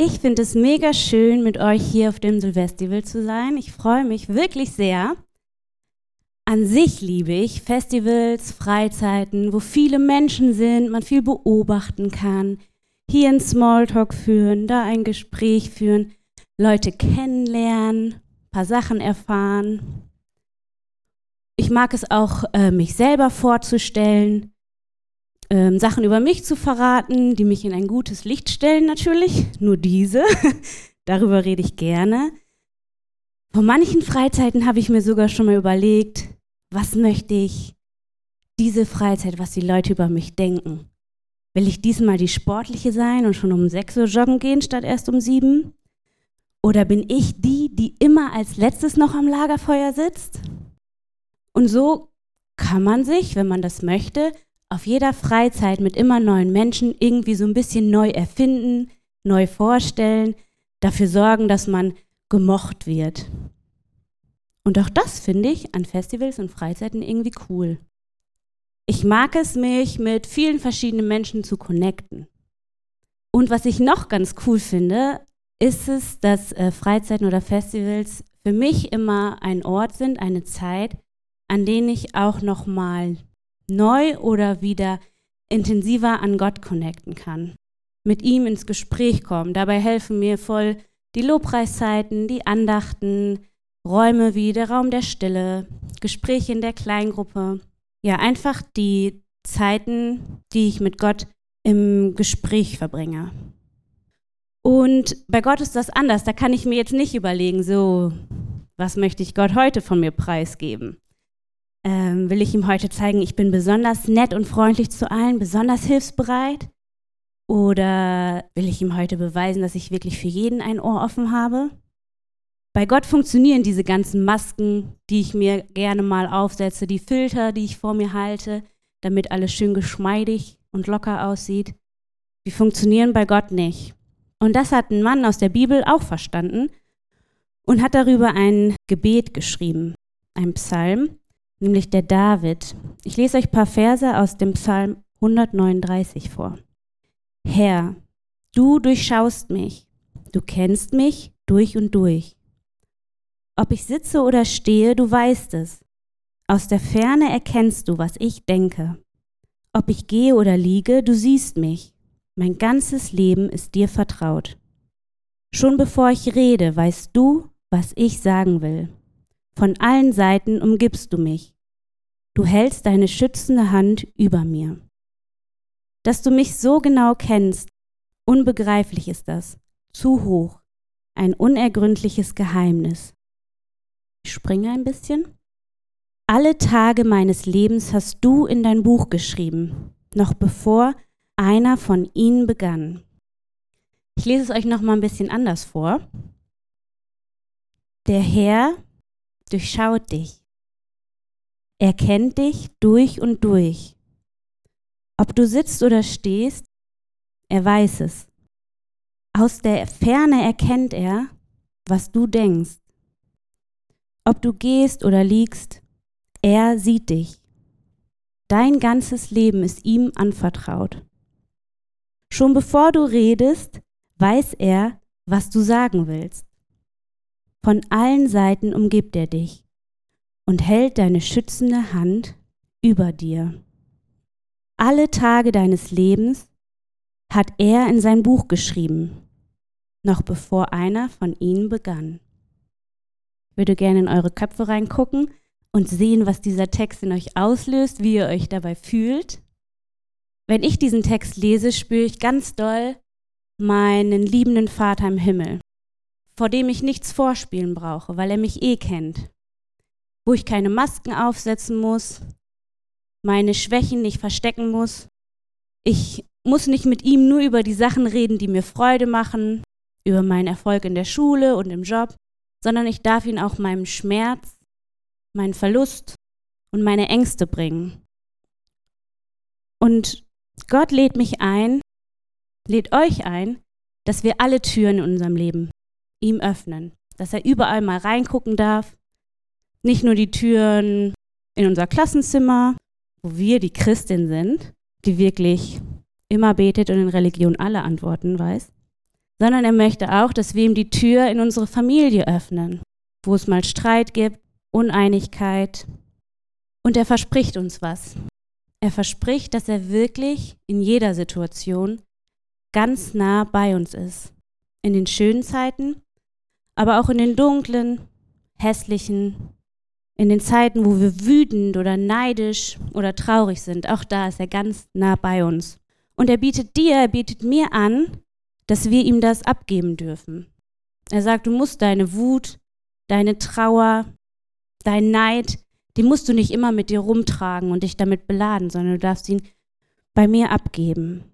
Ich finde es mega schön, mit euch hier auf dem Silvestival zu sein. Ich freue mich wirklich sehr. An sich liebe ich Festivals, Freizeiten, wo viele Menschen sind, man viel beobachten kann, hier ein Smalltalk führen, da ein Gespräch führen, Leute kennenlernen, ein paar Sachen erfahren. Ich mag es auch, äh, mich selber vorzustellen, ähm, Sachen über mich zu verraten, die mich in ein gutes Licht stellen natürlich. Nur diese. Darüber rede ich gerne. Vor manchen Freizeiten habe ich mir sogar schon mal überlegt, was möchte ich diese Freizeit, was die Leute über mich denken. Will ich diesmal die sportliche sein und schon um 6 Uhr joggen gehen statt erst um 7? Oder bin ich die, die immer als letztes noch am Lagerfeuer sitzt? Und so kann man sich, wenn man das möchte, auf jeder Freizeit mit immer neuen Menschen irgendwie so ein bisschen neu erfinden, neu vorstellen, dafür sorgen, dass man gemocht wird. Und auch das finde ich an Festivals und Freizeiten irgendwie cool. Ich mag es, mich mit vielen verschiedenen Menschen zu connecten. Und was ich noch ganz cool finde, ist es, dass äh, Freizeiten oder Festivals für mich immer ein Ort sind, eine Zeit, an denen ich auch noch mal neu oder wieder intensiver an Gott connecten kann, mit ihm ins Gespräch kommen. Dabei helfen mir voll die Lobpreiszeiten, die Andachten, Räume wie der Raum der Stille, Gespräche in der Kleingruppe. Ja, einfach die Zeiten, die ich mit Gott im Gespräch verbringe. Und bei Gott ist das anders. Da kann ich mir jetzt nicht überlegen, so, was möchte ich Gott heute von mir preisgeben? Ähm, will ich ihm heute zeigen, ich bin besonders nett und freundlich zu allen, besonders hilfsbereit? Oder will ich ihm heute beweisen, dass ich wirklich für jeden ein Ohr offen habe? Bei Gott funktionieren diese ganzen Masken, die ich mir gerne mal aufsetze, die Filter, die ich vor mir halte, damit alles schön geschmeidig und locker aussieht. Die funktionieren bei Gott nicht. Und das hat ein Mann aus der Bibel auch verstanden und hat darüber ein Gebet geschrieben, ein Psalm nämlich der David. Ich lese euch ein paar Verse aus dem Psalm 139 vor. Herr, du durchschaust mich, du kennst mich durch und durch. Ob ich sitze oder stehe, du weißt es. Aus der Ferne erkennst du, was ich denke. Ob ich gehe oder liege, du siehst mich. Mein ganzes Leben ist dir vertraut. Schon bevor ich rede, weißt du, was ich sagen will. Von allen Seiten umgibst du mich. Du hältst deine schützende Hand über mir. Dass du mich so genau kennst, unbegreiflich ist das, zu hoch, ein unergründliches Geheimnis. Ich springe ein bisschen. Alle Tage meines Lebens hast du in dein Buch geschrieben, noch bevor einer von ihnen begann. Ich lese es euch noch mal ein bisschen anders vor. Der Herr durchschaut dich. Er kennt dich durch und durch. Ob du sitzt oder stehst, er weiß es. Aus der Ferne erkennt er, was du denkst. Ob du gehst oder liegst, er sieht dich. Dein ganzes Leben ist ihm anvertraut. Schon bevor du redest, weiß er, was du sagen willst. Von allen Seiten umgibt er dich und hält deine schützende Hand über dir. Alle Tage deines Lebens hat er in sein Buch geschrieben, noch bevor einer von ihnen begann. Ich würde gerne in eure Köpfe reingucken und sehen, was dieser Text in euch auslöst, wie ihr euch dabei fühlt. Wenn ich diesen Text lese, spüre ich ganz doll meinen liebenden Vater im Himmel vor dem ich nichts vorspielen brauche, weil er mich eh kennt, wo ich keine Masken aufsetzen muss, meine Schwächen nicht verstecken muss. Ich muss nicht mit ihm nur über die Sachen reden, die mir Freude machen, über meinen Erfolg in der Schule und im Job, sondern ich darf ihn auch meinem Schmerz, meinen Verlust und meine Ängste bringen. Und Gott lädt mich ein, lädt euch ein, dass wir alle Türen in unserem Leben ihm öffnen, dass er überall mal reingucken darf. Nicht nur die Türen in unser Klassenzimmer, wo wir die Christin sind, die wirklich immer betet und in Religion alle Antworten weiß, sondern er möchte auch, dass wir ihm die Tür in unsere Familie öffnen, wo es mal Streit gibt, Uneinigkeit. Und er verspricht uns was. Er verspricht, dass er wirklich in jeder Situation ganz nah bei uns ist. In den schönen Zeiten, aber auch in den dunklen, hässlichen, in den Zeiten, wo wir wütend oder neidisch oder traurig sind. Auch da ist er ganz nah bei uns. Und er bietet dir, er bietet mir an, dass wir ihm das abgeben dürfen. Er sagt, du musst deine Wut, deine Trauer, dein Neid, die musst du nicht immer mit dir rumtragen und dich damit beladen, sondern du darfst ihn bei mir abgeben.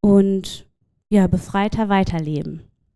Und ja, befreiter weiterleben.